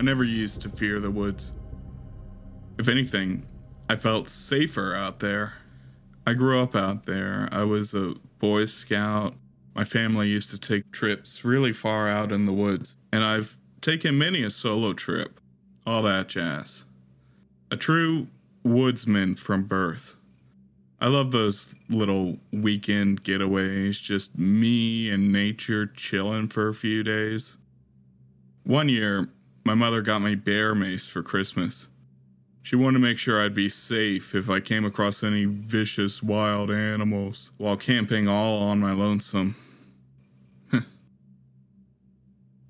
I never used to fear the woods. If anything, I felt safer out there. I grew up out there. I was a Boy Scout. My family used to take trips really far out in the woods, and I've taken many a solo trip. All that jazz. A true woodsman from birth. I love those little weekend getaways, just me and nature chilling for a few days. One year, my mother got me bear mace for Christmas. She wanted to make sure I'd be safe if I came across any vicious wild animals while camping all on my lonesome.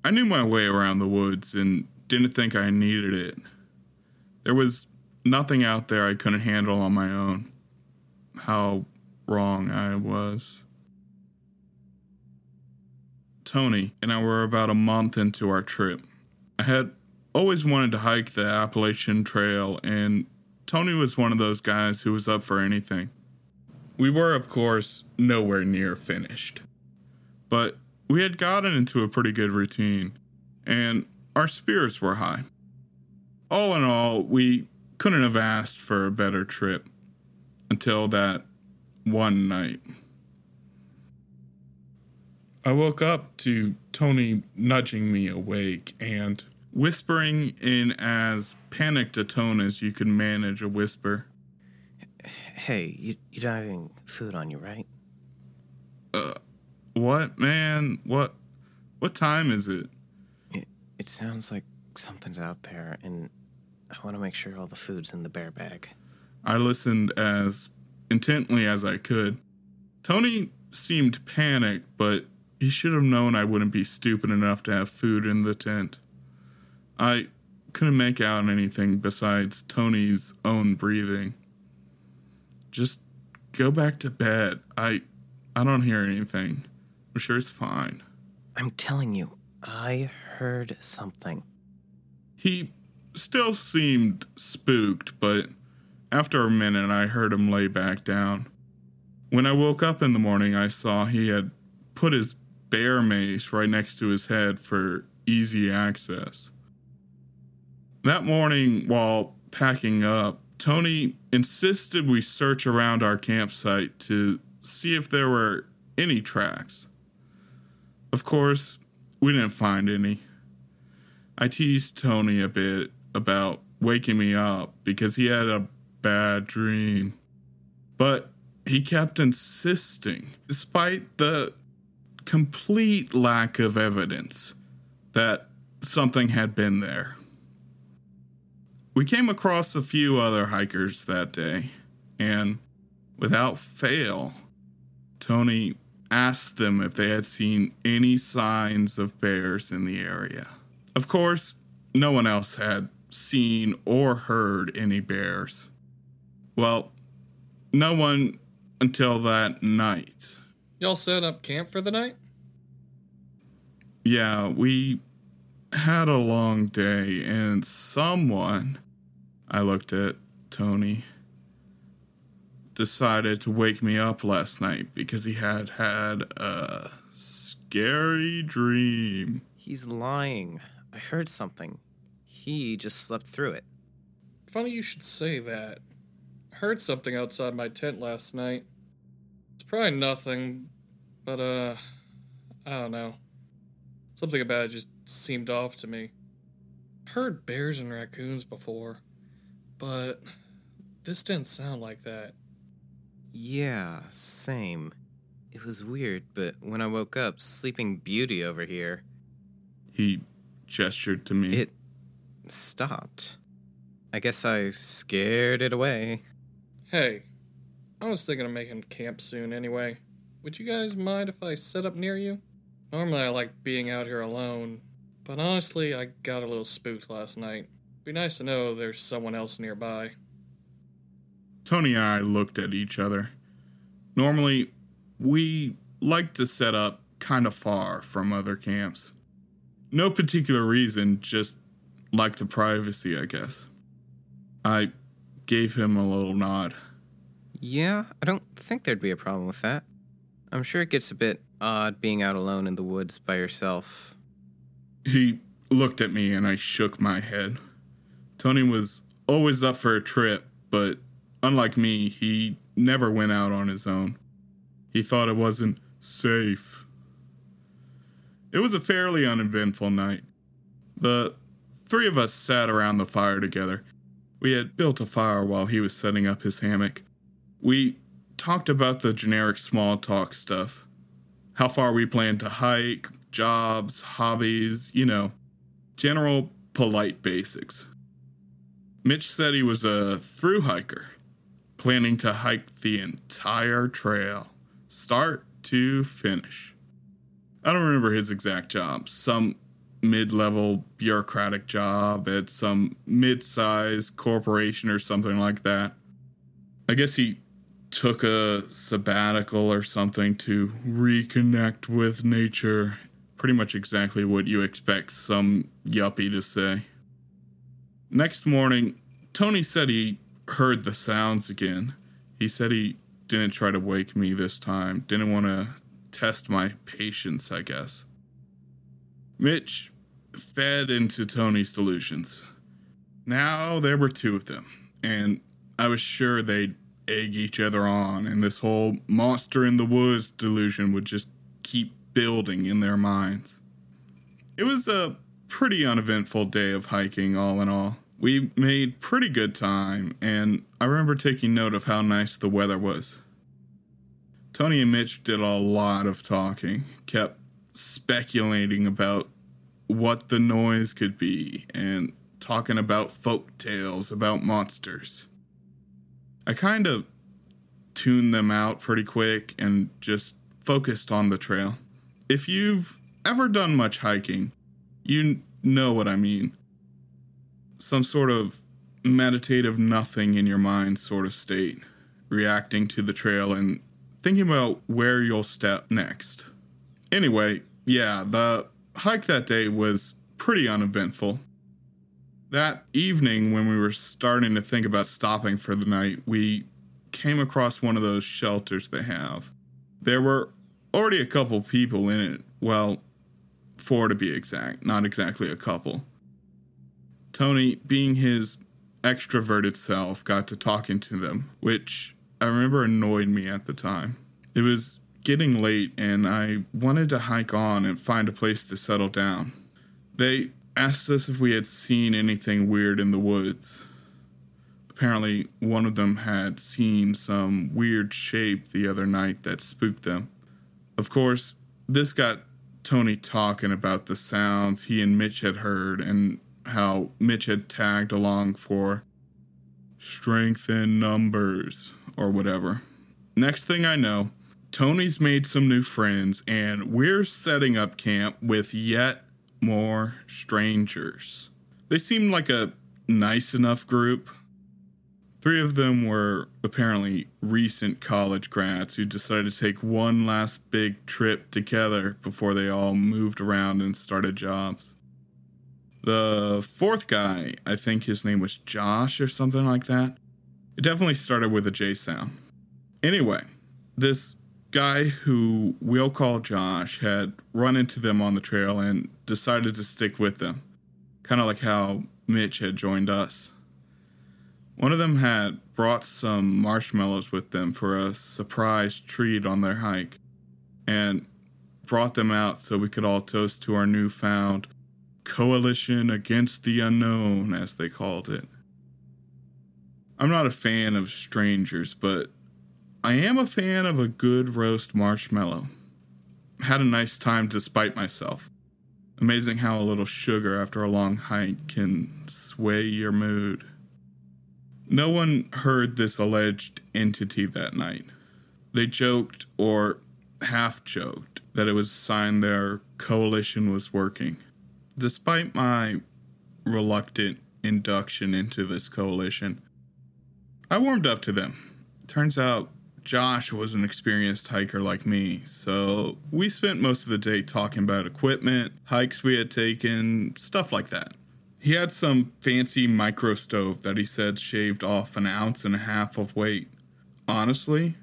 I knew my way around the woods and didn't think I needed it. There was nothing out there I couldn't handle on my own. How wrong I was. Tony and I were about a month into our trip. I had always wanted to hike the Appalachian Trail, and Tony was one of those guys who was up for anything. We were, of course, nowhere near finished. But we had gotten into a pretty good routine, and our spirits were high. All in all, we couldn't have asked for a better trip until that one night. I woke up to Tony nudging me awake and whispering in as panicked a tone as you can manage a whisper. Hey, you, you're not having food on you, right? Uh, what, man? What? What time is it? It, it sounds like something's out there, and I want to make sure all the food's in the bear bag. I listened as intently as I could. Tony seemed panicked, but he should have known I wouldn't be stupid enough to have food in the tent. I couldn't make out anything besides Tony's own breathing. Just go back to bed. I I don't hear anything. I'm sure it's fine. I'm telling you, I heard something. He still seemed spooked, but after a minute I heard him lay back down. When I woke up in the morning, I saw he had put his bear mace right next to his head for easy access. That morning, while packing up, Tony insisted we search around our campsite to see if there were any tracks. Of course, we didn't find any. I teased Tony a bit about waking me up because he had a bad dream. But he kept insisting, despite the complete lack of evidence that something had been there. We came across a few other hikers that day, and without fail, Tony asked them if they had seen any signs of bears in the area. Of course, no one else had seen or heard any bears. Well, no one until that night. Y'all set up camp for the night? Yeah, we had a long day, and someone, I looked at Tony, decided to wake me up last night because he had had a scary dream. He's lying. I heard something. He just slept through it. Funny you should say that. I heard something outside my tent last night. It's probably nothing, but uh, I don't know. Something about it just seemed off to me. I've heard bears and raccoons before, but this didn't sound like that. Yeah, same. It was weird, but when I woke up, Sleeping Beauty over here, He gestured to me. it stopped. I guess I scared it away. Hey, I was thinking of making camp soon anyway. Would you guys mind if I set up near you? Normally I like being out here alone, but honestly I got a little spooked last night. Be nice to know there's someone else nearby. Tony and I looked at each other. Normally, we like to set up kind of far from other camps. No particular reason, just like the privacy, I guess. I gave him a little nod. Yeah, I don't think there'd be a problem with that. I'm sure it gets a bit odd being out alone in the woods by yourself. He looked at me and I shook my head. Tony was always up for a trip, but unlike me, he never went out on his own. He thought it wasn't safe. It was a fairly uneventful night. The three of us sat around the fire together. We had built a fire while he was setting up his hammock. We talked about the generic small talk stuff how far we planned to hike, jobs, hobbies, you know, general polite basics. Mitch said he was a through hiker, planning to hike the entire trail, start to finish. I don't remember his exact job. Some mid level bureaucratic job at some mid sized corporation or something like that. I guess he took a sabbatical or something to reconnect with nature. Pretty much exactly what you expect some yuppie to say. Next morning, Tony said he heard the sounds again. He said he didn't try to wake me this time, didn't want to test my patience, I guess. Mitch fed into Tony's delusions. Now there were two of them, and I was sure they'd egg each other on, and this whole monster in the woods delusion would just keep building in their minds. It was a pretty uneventful day of hiking, all in all. We made pretty good time, and I remember taking note of how nice the weather was. Tony and Mitch did a lot of talking, kept speculating about what the noise could be, and talking about folk tales about monsters. I kind of tuned them out pretty quick and just focused on the trail. If you've ever done much hiking, you know what I mean. Some sort of meditative nothing in your mind sort of state, reacting to the trail and thinking about where you'll step next. Anyway, yeah, the hike that day was pretty uneventful that evening when we were starting to think about stopping for the night, we came across one of those shelters they have. There were already a couple people in it. Well, four to be exact, not exactly a couple. Tony, being his extroverted self, got to talking to them, which I remember annoyed me at the time. It was getting late and I wanted to hike on and find a place to settle down. They asked us if we had seen anything weird in the woods. Apparently, one of them had seen some weird shape the other night that spooked them. Of course, this got Tony talking about the sounds he and Mitch had heard and how Mitch had tagged along for strength in numbers or whatever. Next thing I know, Tony's made some new friends and we're setting up camp with yet more strangers. They seem like a nice enough group. Three of them were apparently recent college grads who decided to take one last big trip together before they all moved around and started jobs. The fourth guy, I think his name was Josh or something like that. It definitely started with a J sound. Anyway, this guy who we'll call Josh had run into them on the trail and decided to stick with them, kind of like how Mitch had joined us. One of them had brought some marshmallows with them for a surprise treat on their hike and brought them out so we could all toast to our newfound coalition against the unknown, as they called it. I'm not a fan of strangers, but I am a fan of a good roast marshmallow. Had a nice time despite myself. Amazing how a little sugar after a long hike can sway your mood. No one heard this alleged entity that night. They joked, or half joked, that it was a sign their coalition was working. Despite my reluctant induction into this coalition, I warmed up to them. Turns out Josh was an experienced hiker like me, so we spent most of the day talking about equipment, hikes we had taken, stuff like that. He had some fancy micro stove that he said shaved off an ounce and a half of weight. Honestly,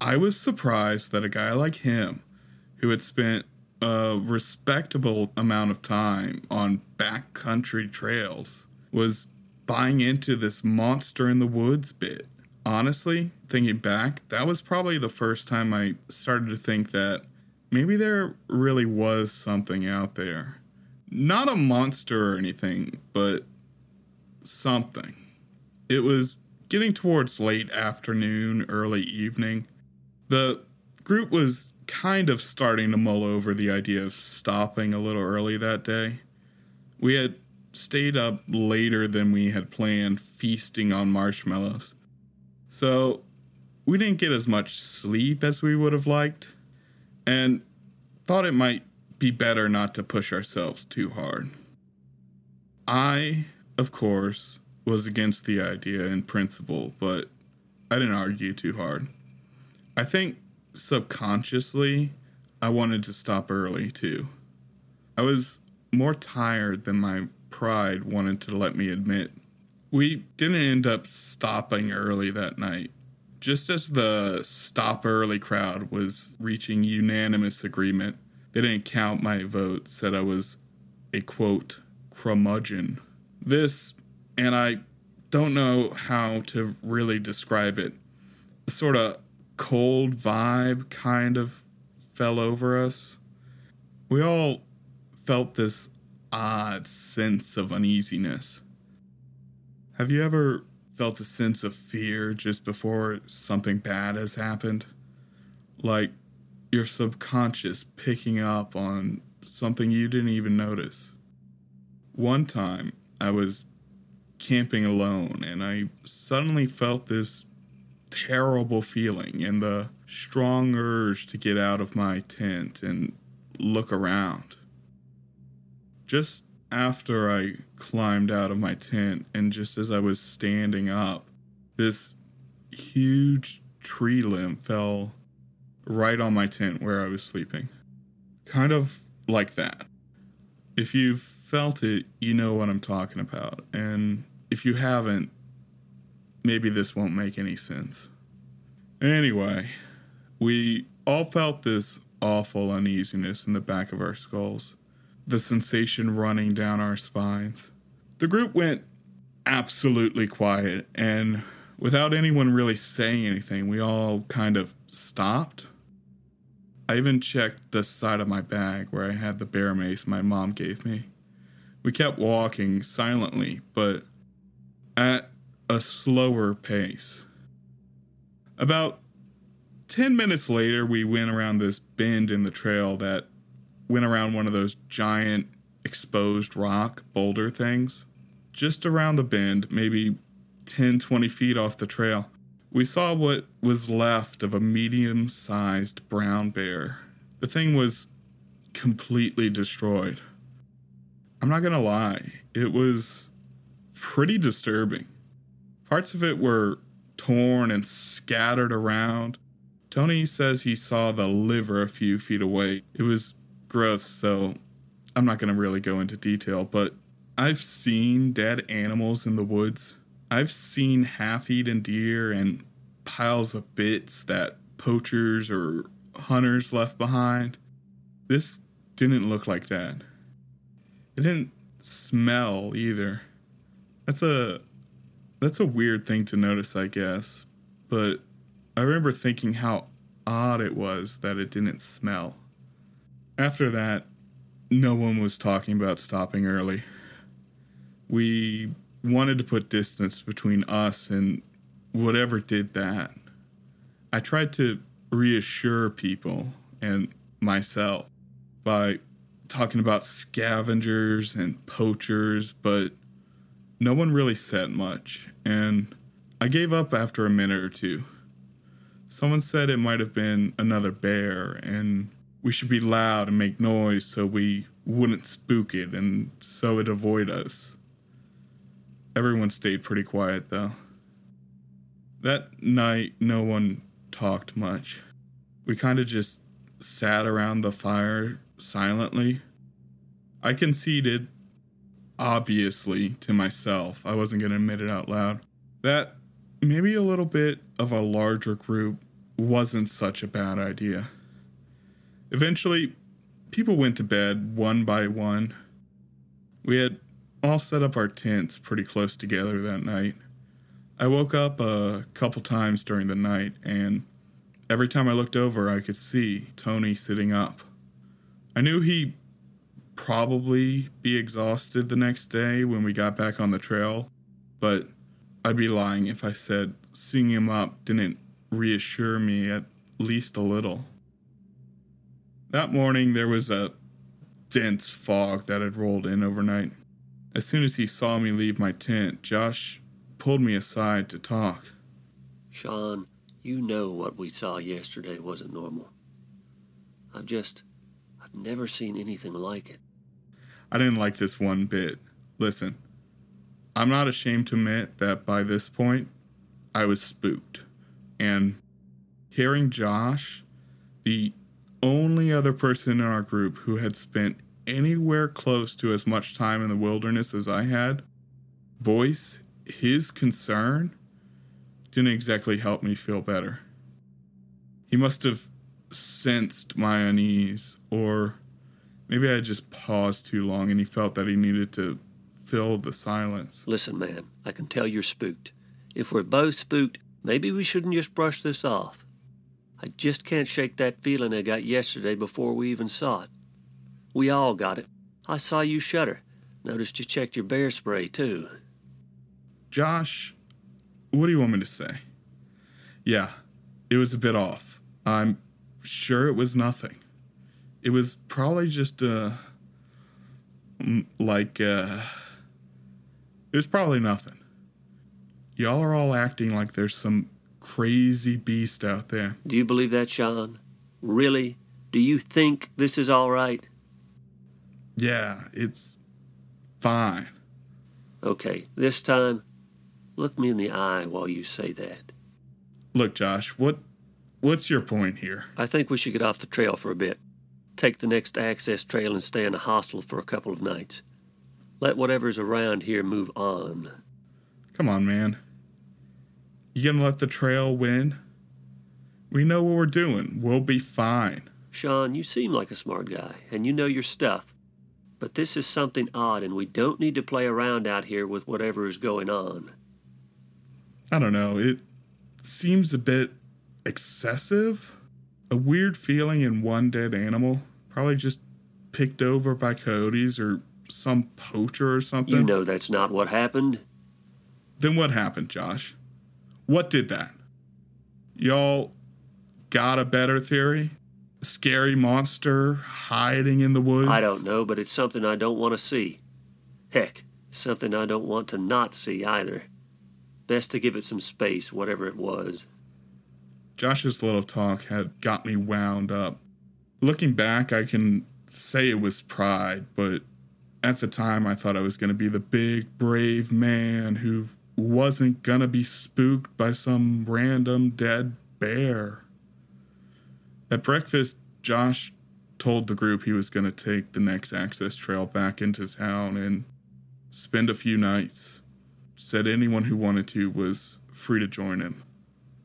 I was surprised that a guy like him, who had spent a respectable amount of time on backcountry trails was buying into this monster in the woods bit. Honestly, thinking back, that was probably the first time I started to think that maybe there really was something out there. Not a monster or anything, but something. It was getting towards late afternoon, early evening. The group was kind of starting to mull over the idea of stopping a little early that day. We had stayed up later than we had planned, feasting on marshmallows. So we didn't get as much sleep as we would have liked, and thought it might be better not to push ourselves too hard. I, of course, was against the idea in principle, but I didn't argue too hard. I think subconsciously I wanted to stop early too. I was more tired than my pride wanted to let me admit. We didn't end up stopping early that night. Just as the stop early crowd was reaching unanimous agreement, they didn't count my vote, said I was a quote, curmudgeon. This, and I don't know how to really describe it, sort of cold vibe kind of fell over us. We all felt this odd sense of uneasiness. Have you ever felt a sense of fear just before something bad has happened? Like your subconscious picking up on something you didn't even notice. One time, I was camping alone and I suddenly felt this terrible feeling and the strong urge to get out of my tent and look around. Just after I climbed out of my tent and just as I was standing up, this huge tree limb fell right on my tent where I was sleeping. Kind of like that. If you've felt it, you know what I'm talking about. And if you haven't, maybe this won't make any sense. Anyway, we all felt this awful uneasiness in the back of our skulls, the sensation running down our spines. The group went absolutely quiet, and without anyone really saying anything, we all kind of stopped. I even checked the side of my bag where I had the bear mace my mom gave me. We kept walking silently, but at a slower pace. About 10 minutes later, we went around this bend in the trail that went around one of those giant exposed rock boulder things. Just around the bend, maybe 10, 20 feet off the trail, we saw what was left of a medium sized brown bear. The thing was completely destroyed. I'm not gonna lie, it was pretty disturbing. Parts of it were torn and scattered around. Tony says he saw the liver a few feet away. It was gross, so I'm not to really go into detail, but I've seen dead animals in the woods. I've seen half eaten deer and piles of bits that poachers or hunters left behind. This didn't look like that. It didn't smell either. That's a that's a weird thing to notice, I guess. But I remember thinking how odd it was that it didn't smell. After that, no one was talking about stopping early. We wanted to put distance between us and whatever did that. I tried to reassure people and myself by talking about scavengers and poachers, but no one really said much, and I gave up after a minute or two. Someone said it might have been another bear, and we should be loud and make noise so we wouldn't spook it and so it avoid us. Everyone stayed pretty quiet though. That night, no one talked much. We kind of just sat around the fire silently. I conceded obviously to myself, I wasn't going to admit it out loud, that maybe a little bit of a larger group wasn't such a bad idea. Eventually, people went to bed one by one. We had all set up our tents pretty close together that night. I woke up a couple times during the night, and every time I looked over, I could see Tony sitting up. I knew he'd probably be exhausted the next day when we got back on the trail, but I'd be lying if I said seeing him up didn't reassure me at least a little. That morning, there was a dense fog that had rolled in overnight. As soon as he saw me leave my tent, Josh pulled me aside to talk. Sean, you know what we saw yesterday wasn't normal. I've just, I've never seen anything like it. I didn't like this one bit. Listen, I'm not ashamed to admit that by this point, I was spooked. And hearing Josh, the only other person in our group who had spent anywhere close to as much time in the wilderness as I had, voice his concern didn't exactly help me feel better. He must have sensed my unease, or maybe I just paused too long and he felt that he needed to fill the silence. Listen, man, I can tell you're spooked. If we're both spooked, maybe we shouldn't just brush this off. I just can't shake that feeling I got yesterday before we even saw it. We all got it. I saw you shudder. Noticed you checked your bear spray, too. Josh, what do you want me to say? Yeah, it was a bit off. I'm sure it was nothing. It was probably just uh like uh it was probably nothing. Y'all are all acting like there's some crazy beast out there. Do you believe that, Sean? Really? Do you think this is all right? Yeah, it's fine. Okay, this time, look me in the eye while you say that. Look, Josh, what what's your point here? I think we should get off the trail for a bit. Take the next access trail and stay in a hostel for a couple of nights. Let whatever's around here move on. Come on, man. You gonna let the trail win? We know what we're doing. We'll be fine. Sean, you seem like a smart guy, and you know your stuff. But this is something odd, and we don't need to play around out here with whatever is going on. I don't know. It seems a bit excessive. A weird feeling in one dead animal. Probably just picked over by coyotes or some poacher or something. You know that's not what happened. Then what happened, Josh? What did that? Y'all got a better theory? Scary monster hiding in the woods? I don't know, but it's something I don't want to see. Heck, something I don't want to not see either. Best to give it some space, whatever it was. Josh's little talk had got me wound up. Looking back, I can say it was pride, but at the time I thought I was going to be the big, brave man who wasn't going to be spooked by some random dead bear. At breakfast, Josh told the group he was going to take the next access trail back into town and spend a few nights. Said anyone who wanted to was free to join him.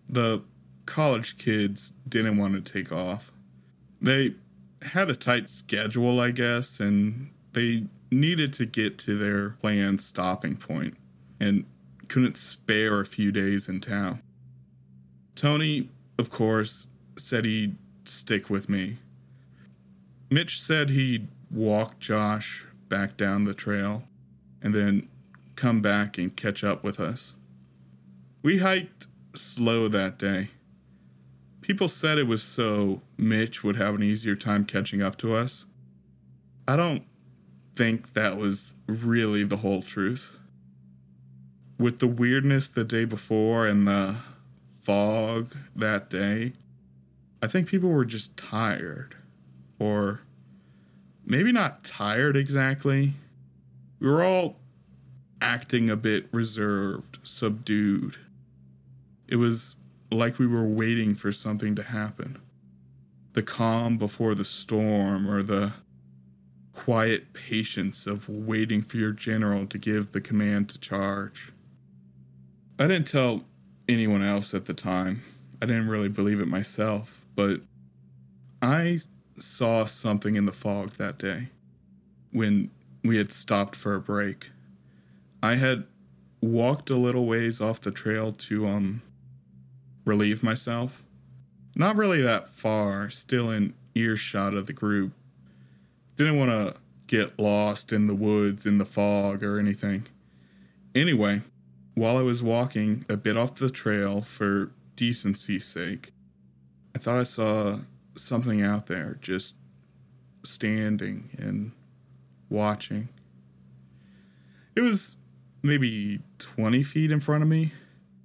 The college kids didn't want to take off. They had a tight schedule, I guess, and they needed to get to their planned stopping point and couldn't spare a few days in town. Tony, of course, said he'd stick with me. Mitch said he'd walk Josh back down the trail and then come back and catch up with us. We hiked slow that day. People said it was so Mitch would have an easier time catching up to us. I don't think that was really the whole truth. With the weirdness the day before and the fog that day, I think people were just tired. Or maybe not tired exactly. We were all acting a bit reserved, subdued. It was like we were waiting for something to happen. The calm before the storm, or the quiet patience of waiting for your general to give the command to charge. I didn't tell anyone else at the time. I didn't really believe it myself, but I saw something in the fog that day when we had stopped for a break. I had walked a little ways off the trail to um relieve myself. Not really that far, still in earshot of the group. Didn't want to get lost in the woods in the fog or anything. Anyway, while I was walking a bit off the trail for decency's sake, I thought I saw something out there just standing and watching. It was maybe 20 feet in front of me.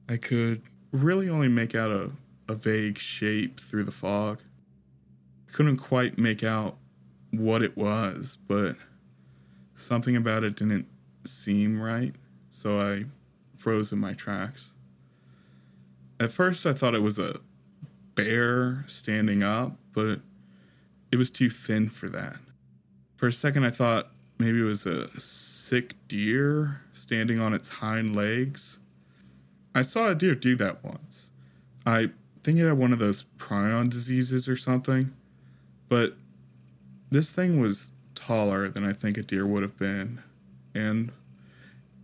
I could really only make out a, a vague shape through the fog. Couldn't quite make out what it was, but something about it didn't seem right, so I froze in my tracks. At first, I thought it was a bear standing up, but it was too thin for that. For a second, I thought maybe it was a sick deer standing on its hind legs. I saw a deer do that once. I think it had one of those prion diseases or something, but this thing was taller than I think a deer would have been, and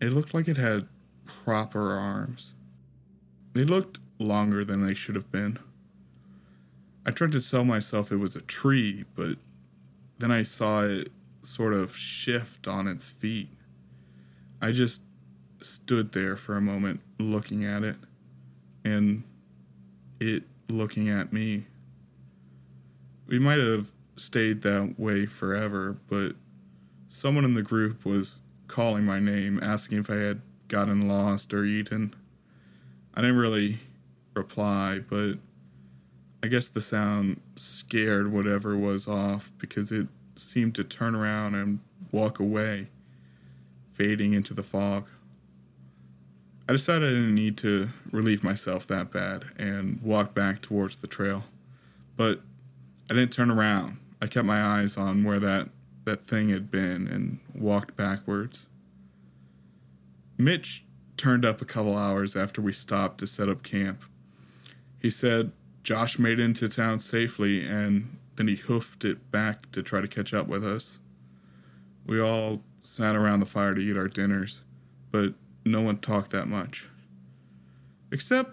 it looked like it had proper arms. They looked longer than they should have been. I tried to tell myself it was a tree, but then I saw it sort of shift on its feet. I just stood there for a moment looking at it and it looking at me. We might have stayed that way forever, but someone in the group was calling my name, asking if I had gotten lost or eaten. I didn't really reply, but I guess the sound scared whatever was off because it seemed to turn around and walk away, fading into the fog. I decided I didn't need to relieve myself that bad and walked back towards the trail. But I didn't turn around. I kept my eyes on where that, that thing had been and walked backwards. Mitch turned up a couple hours after we stopped to set up camp. He said Josh made it into town safely and then he hoofed it back to try to catch up with us. We all sat around the fire to eat our dinners, but no one talked that much. Except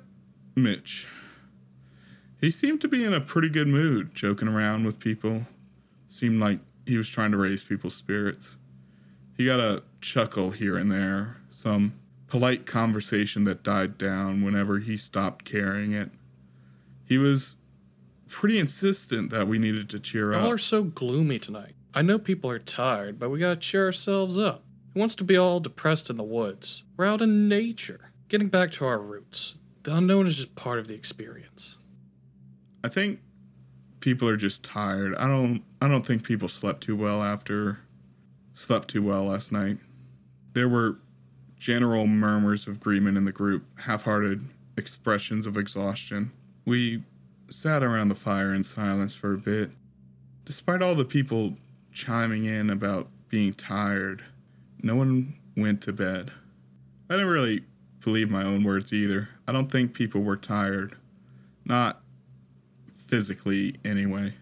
Mitch. He seemed to be in a pretty good mood, joking around with people. Seemed like he was trying to raise people's spirits. He got a chuckle here and there, some polite conversation that died down whenever he stopped carrying it. He was pretty insistent that we needed to cheer Y'all are so gloomy tonight. I know people are tired, but we gotta cheer ourselves up. Who wants to be all depressed in the woods? We're out in nature, getting back to our roots. The unknown is just part of the experience. I think people are just tired. I don't I don't think people slept too well after slept too well last night. There were general murmurs of agreement in the group, half-hearted expressions of exhaustion. We sat around the fire in silence for a bit. Despite all the people chiming in about being tired, no one went to bed. I didn't really believe my own words either. I don't think people were tired. Not physically, anyway.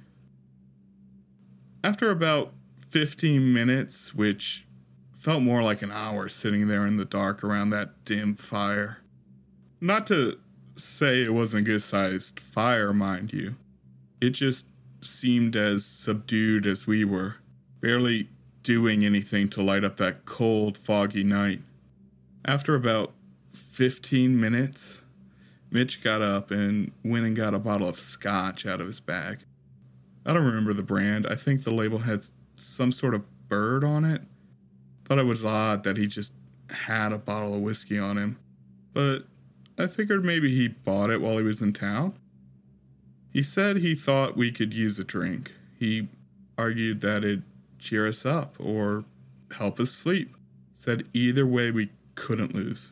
After about 15 minutes, which felt more like an hour sitting there in the dark around that dim fire. Not to say it wasn't a good sized fire, mind you. It just seemed as subdued as we were, barely doing anything to light up that cold, foggy night. After about 15 minutes, Mitch got up and went and got a bottle of scotch out of his bag. I don't remember the brand. I think the label had some sort of bird on it. Thought it was odd that he just had a bottle of whiskey on him, but I figured maybe he bought it while he was in town. He said he thought we could use a drink. He argued that it'd cheer us up or help us sleep. Said either way we couldn't lose.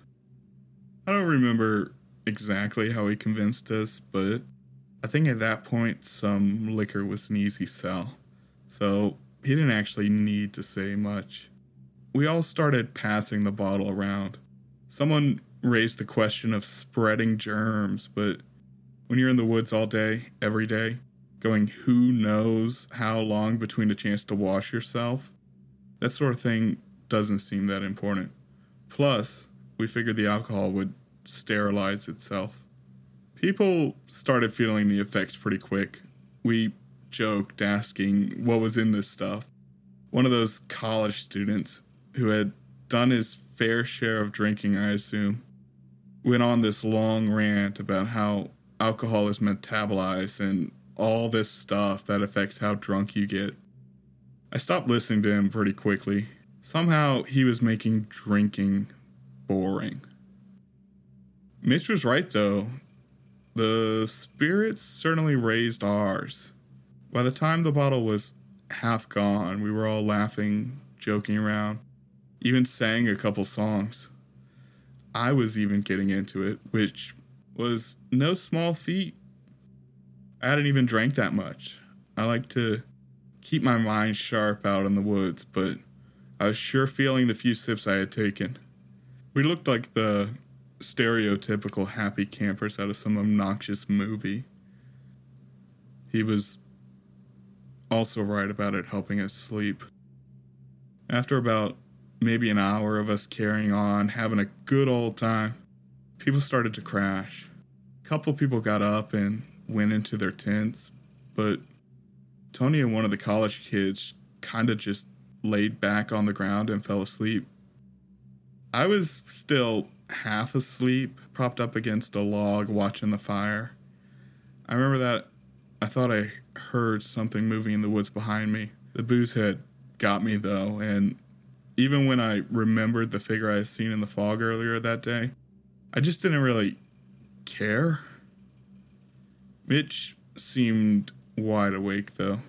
I don't remember exactly how he convinced us, but I think at that point some liquor was an easy sell. So he didn't actually need to say much. We all started passing the bottle around. Someone raised the question of spreading germs, but when you're in the woods all day, every day, going who knows how long between a chance to wash yourself. That sort of thing doesn't seem that important. Plus, we figured the alcohol would sterilize itself. People started feeling the effects pretty quick. We joked asking what was in this stuff. One of those college students who had done his fair share of drinking, I assume, went on this long rant about how alcohol is metabolized and all this stuff that affects how drunk you get. I stopped listening to him pretty quickly. Somehow he was making drinking boring. Mitch was right though. The spirits certainly raised ours. By the time the bottle was half gone, we were all laughing, joking around, even sang a couple songs. I was even getting into it, which was no small feat. I hadn't even drank that much. I like to keep my mind sharp out in the woods, but I was sure feeling the few sips I had taken. We looked like the stereotypical happy campers out of some obnoxious movie. He was also right about it helping us sleep. After about maybe an hour of us carrying on, having a good old time, people started to crash. A couple people got up and went into their tents, but Tony and one of the college kids kind of just laid back on the ground and fell asleep. I was still half asleep, propped up against a log watching the fire. I remember that I thought I heard something moving in the woods behind me. The booze had got me though, and even when I remembered the figure I had seen in the fog earlier that day, I just didn't really care. Mitch seemed wide awake though.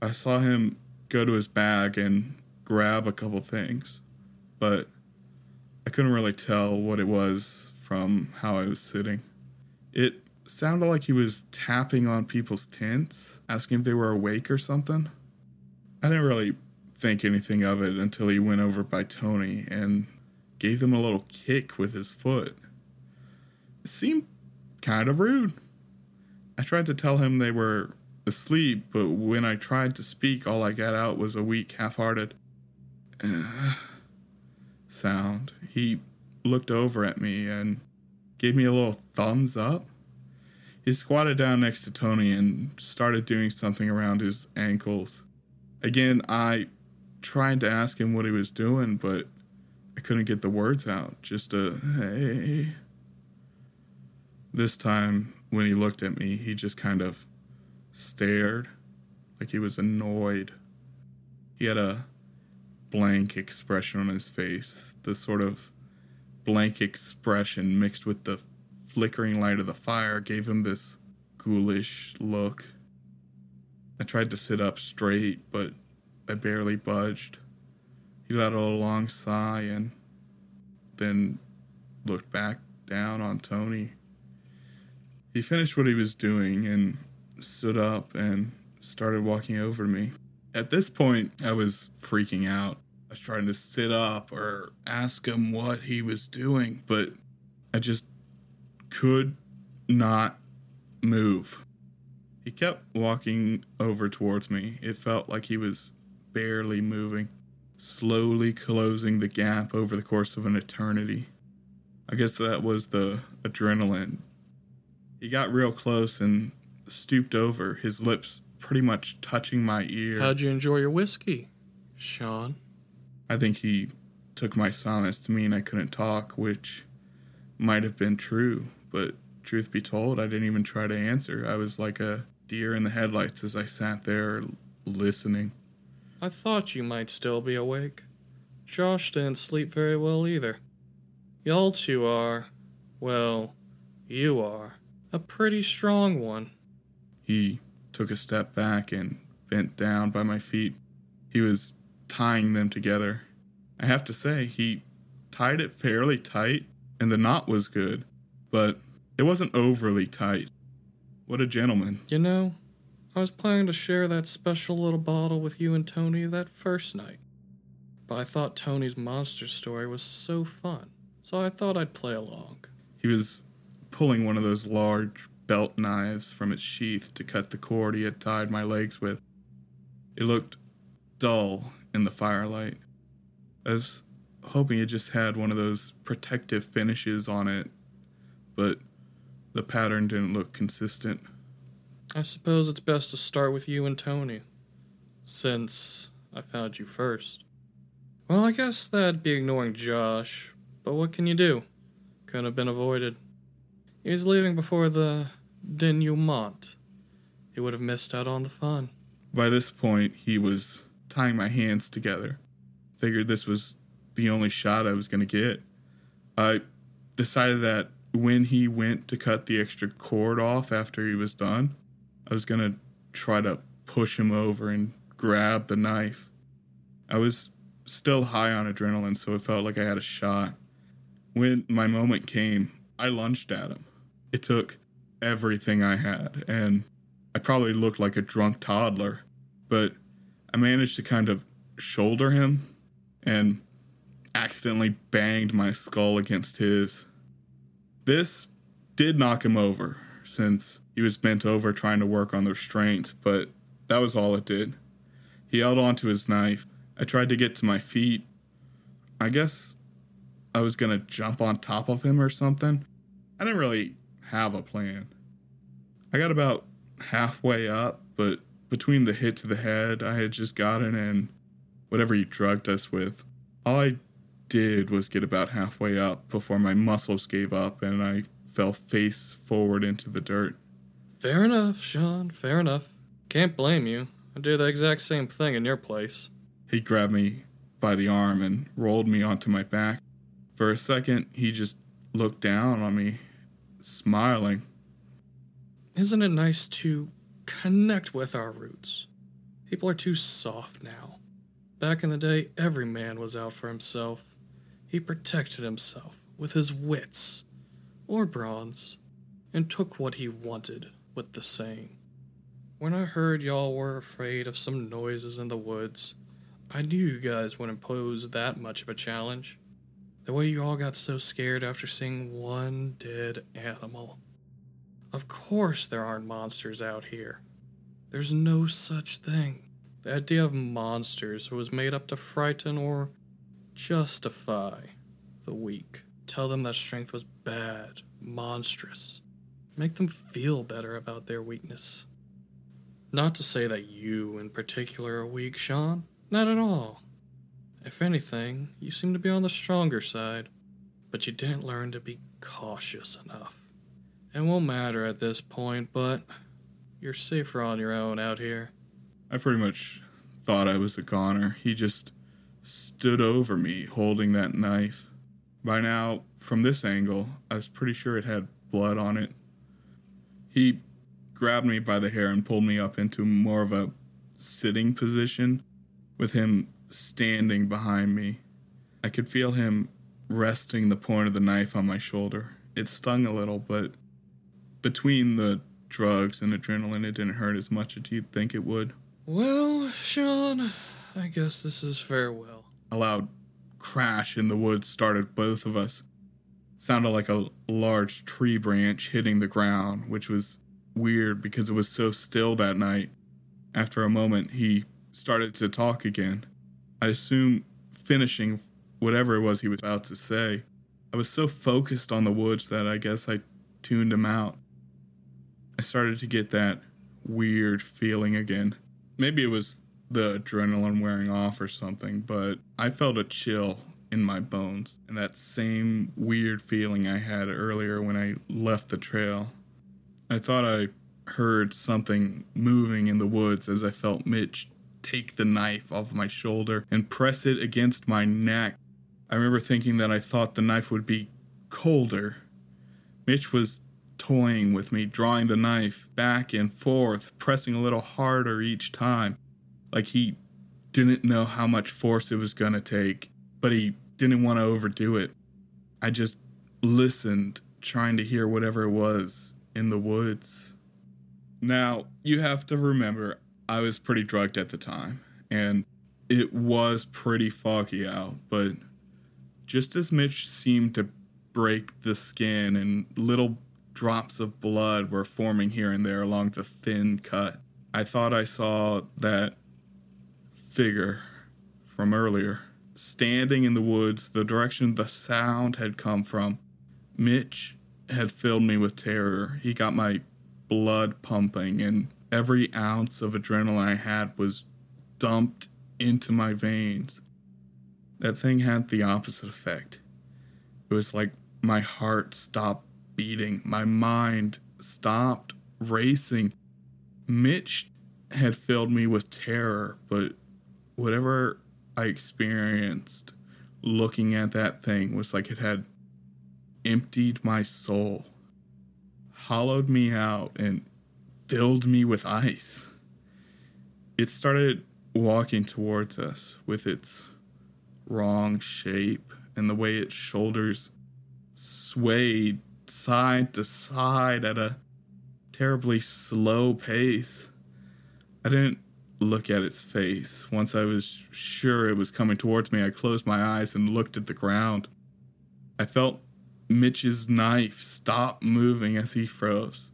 I saw him go to his bag and grab a couple things, but I couldn't really tell what it was from how I was sitting. It sounded like he was tapping on people's tents, asking if they were awake or something. I didn't really think anything of it until he went over by Tony and gave them a little kick with his foot. It seemed kind of rude. I tried to tell him they were asleep, but when I tried to speak, all I got out was a weak, half hearted uh, sound. He looked over at me and gave me a little thumbs up. He squatted down next to Tony and started doing something around his ankles. Again, I tried to ask him what he was doing, but I couldn't get the words out. Just a hey. This time, when he looked at me, he just kind of stared like he was annoyed. He had a blank expression on his face, the sort of blank expression mixed with the flickering light of the fire gave him this ghoulish look. I tried to sit up straight, but I barely budged. He let out a long sigh and then looked back down on Tony. He finished what he was doing and stood up and started walking over me. At this point, I was freaking out. I was trying to sit up or ask him what he was doing, but I just could not move. He kept walking over towards me. It felt like he was barely moving, slowly closing the gap over the course of an eternity. I guess that was the adrenaline. He got real close and stooped over, his lips pretty much touching my ear. How'd you enjoy your whiskey, Sean? I think he took my silence to mean I couldn't talk, which might have been true, but truth be told, I didn't even try to answer. I was like a deer in the headlights as I sat there listening. I thought you might still be awake. Josh didn't sleep very well either. Y'all two are, well, you are, a pretty strong one. He took a step back and bent down by my feet. He was tying them together. I have to say, he tied it fairly tight, and the knot was good, but it wasn't overly tight. What a gentleman. You know, I was planning to share that special little bottle with you and Tony that first night. But I thought Tony's monster story was so fun, so I thought I'd play along. He was pulling one of those large belt knives from its sheath to cut the cord he had tied my legs with. It looked dull in the firelight. I was hoping it just had one of those protective finishes on it, but the pattern didn't look consistent. I suppose it's best to start with you and Tony, since I found you first. Well, I guess that'd be ignoring Josh, but what can you do? Couldn't have been avoided. He was leaving before the denouement. He would have missed out on the fun. By this point, he was tying my hands together. Figured this was the only shot I was going to get. I decided that when he went to cut the extra cord off after he was done, I was to try to push him over and grab the knife. I was still high on adrenaline, so it felt like I had a shot. When my moment came, I lunged at him. It took everything I had, and I probably looked like a drunk toddler, but I managed to kind of shoulder him and accidentally banged my skull against his. This did knock him over since he was bent over trying to work on the restraints, but that was all it did. He held onto his knife. I tried to get to my feet. I guess I was gonna jump on top of him or something. I didn't really have a plan. I got about halfway up, but between the hit to the head I had just gotten and whatever he drugged us with, all I did was get about halfway up before my muscles gave up and I fell face forward into the dirt. Fair enough, Sean, fair enough. Can't blame you. I'd do the exact same thing in your place. He grabbed me by the arm and rolled me onto my back. For a second, he just looked down on me, smiling. Isn't it nice to connect with our roots? People are too soft now. Back in the day, every man was out for himself. He protected himself with his wits, or bronze, and took what he wanted with the saying. When I heard y'all were afraid of some noises in the woods, I knew you guys wouldn't pose that much of a challenge. The way you all got so scared after seeing one dead animal. Of course, there aren't monsters out here. There's no such thing. The idea of monsters was made up to frighten or justify the weak. Tell them that strength was bad, monstrous. Make them feel better about their weakness. Not to say that you in particular are weak, Sean. Not at all. If anything, you seem to be on the stronger side. But you didn't learn to be cautious enough. It won't matter at this point, but you're safer on your own out here. I pretty much thought I was a goner. He just stood over me holding that knife. By now, from this angle, I was pretty sure it had blood on it. He grabbed me by the hair and pulled me up into more of a sitting position with him standing behind me. I could feel him resting the point of the knife on my shoulder. It stung a little, but between the drugs and adrenaline, it didn't hurt as much as you'd think it would. Well, Sean, I guess this is farewell. A loud crash in the woods started both of us. Sounded like a large tree branch hitting the ground, which was weird because it was so still that night. After a moment, he started to talk again. I assume finishing whatever it was he was about to say. I was so focused on the woods that I guess I tuned him out. I started to get that weird feeling again. Maybe it was the adrenaline wearing off or something, but I felt a chill in my bones and that same weird feeling I had earlier when I left the trail. I thought I heard something moving in the woods as I felt Mitch take the knife off my shoulder and press it against my neck. I remember thinking that I thought the knife would be colder. Mitch was toying with me, drawing the knife back and forth, pressing a little harder each time, like he didn't know how much force it was going to take, but he didn't want to overdo it. I just listened, trying to hear whatever it was in the woods. Now, you have to remember, I was pretty drugged at the time, and it was pretty foggy out, but just as Mitch seemed to break the skin and little drops of blood were forming here and there along the thin cut. I thought I saw that figure from earlier standing in the woods, the direction the sound had come from. Mitch had filled me with terror. He got my blood pumping, and every ounce of adrenaline I had was dumped into my veins. That thing had the opposite effect. It was like my heart stopped beating, my mind stopped racing. Mitch had filled me with terror, but whatever I experienced looking at that thing was like it had emptied my soul, hollowed me out, and filled me with ice. It started walking towards us with its wrong shape and the way its shoulders swayed side to side at a terribly slow pace. I didn't look at its face. Once I was sure it was coming towards me, I closed my eyes and looked at the ground. I felt Mitch's knife stop moving as he froze,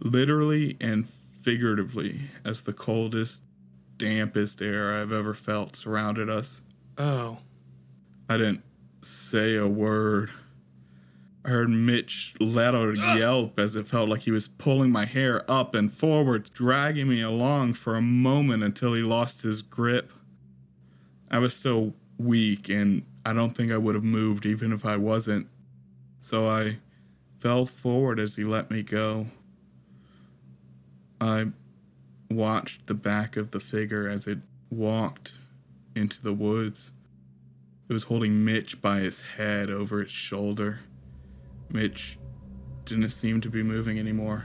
literally and figuratively, as the coldest, dampest air I've ever felt surrounded us. Oh. I didn't say a word. I heard Mitch let out a yelp as it felt like he was pulling my hair up and forwards, dragging me along for a moment until he lost his grip. I was still weak, and I don't think I would have moved even if I wasn't. So I fell forward as he let me go. I watched the back of the figure as it walked into the woods. It was holding Mitch by his head over its shoulder. Mitch didn't seem to be moving anymore.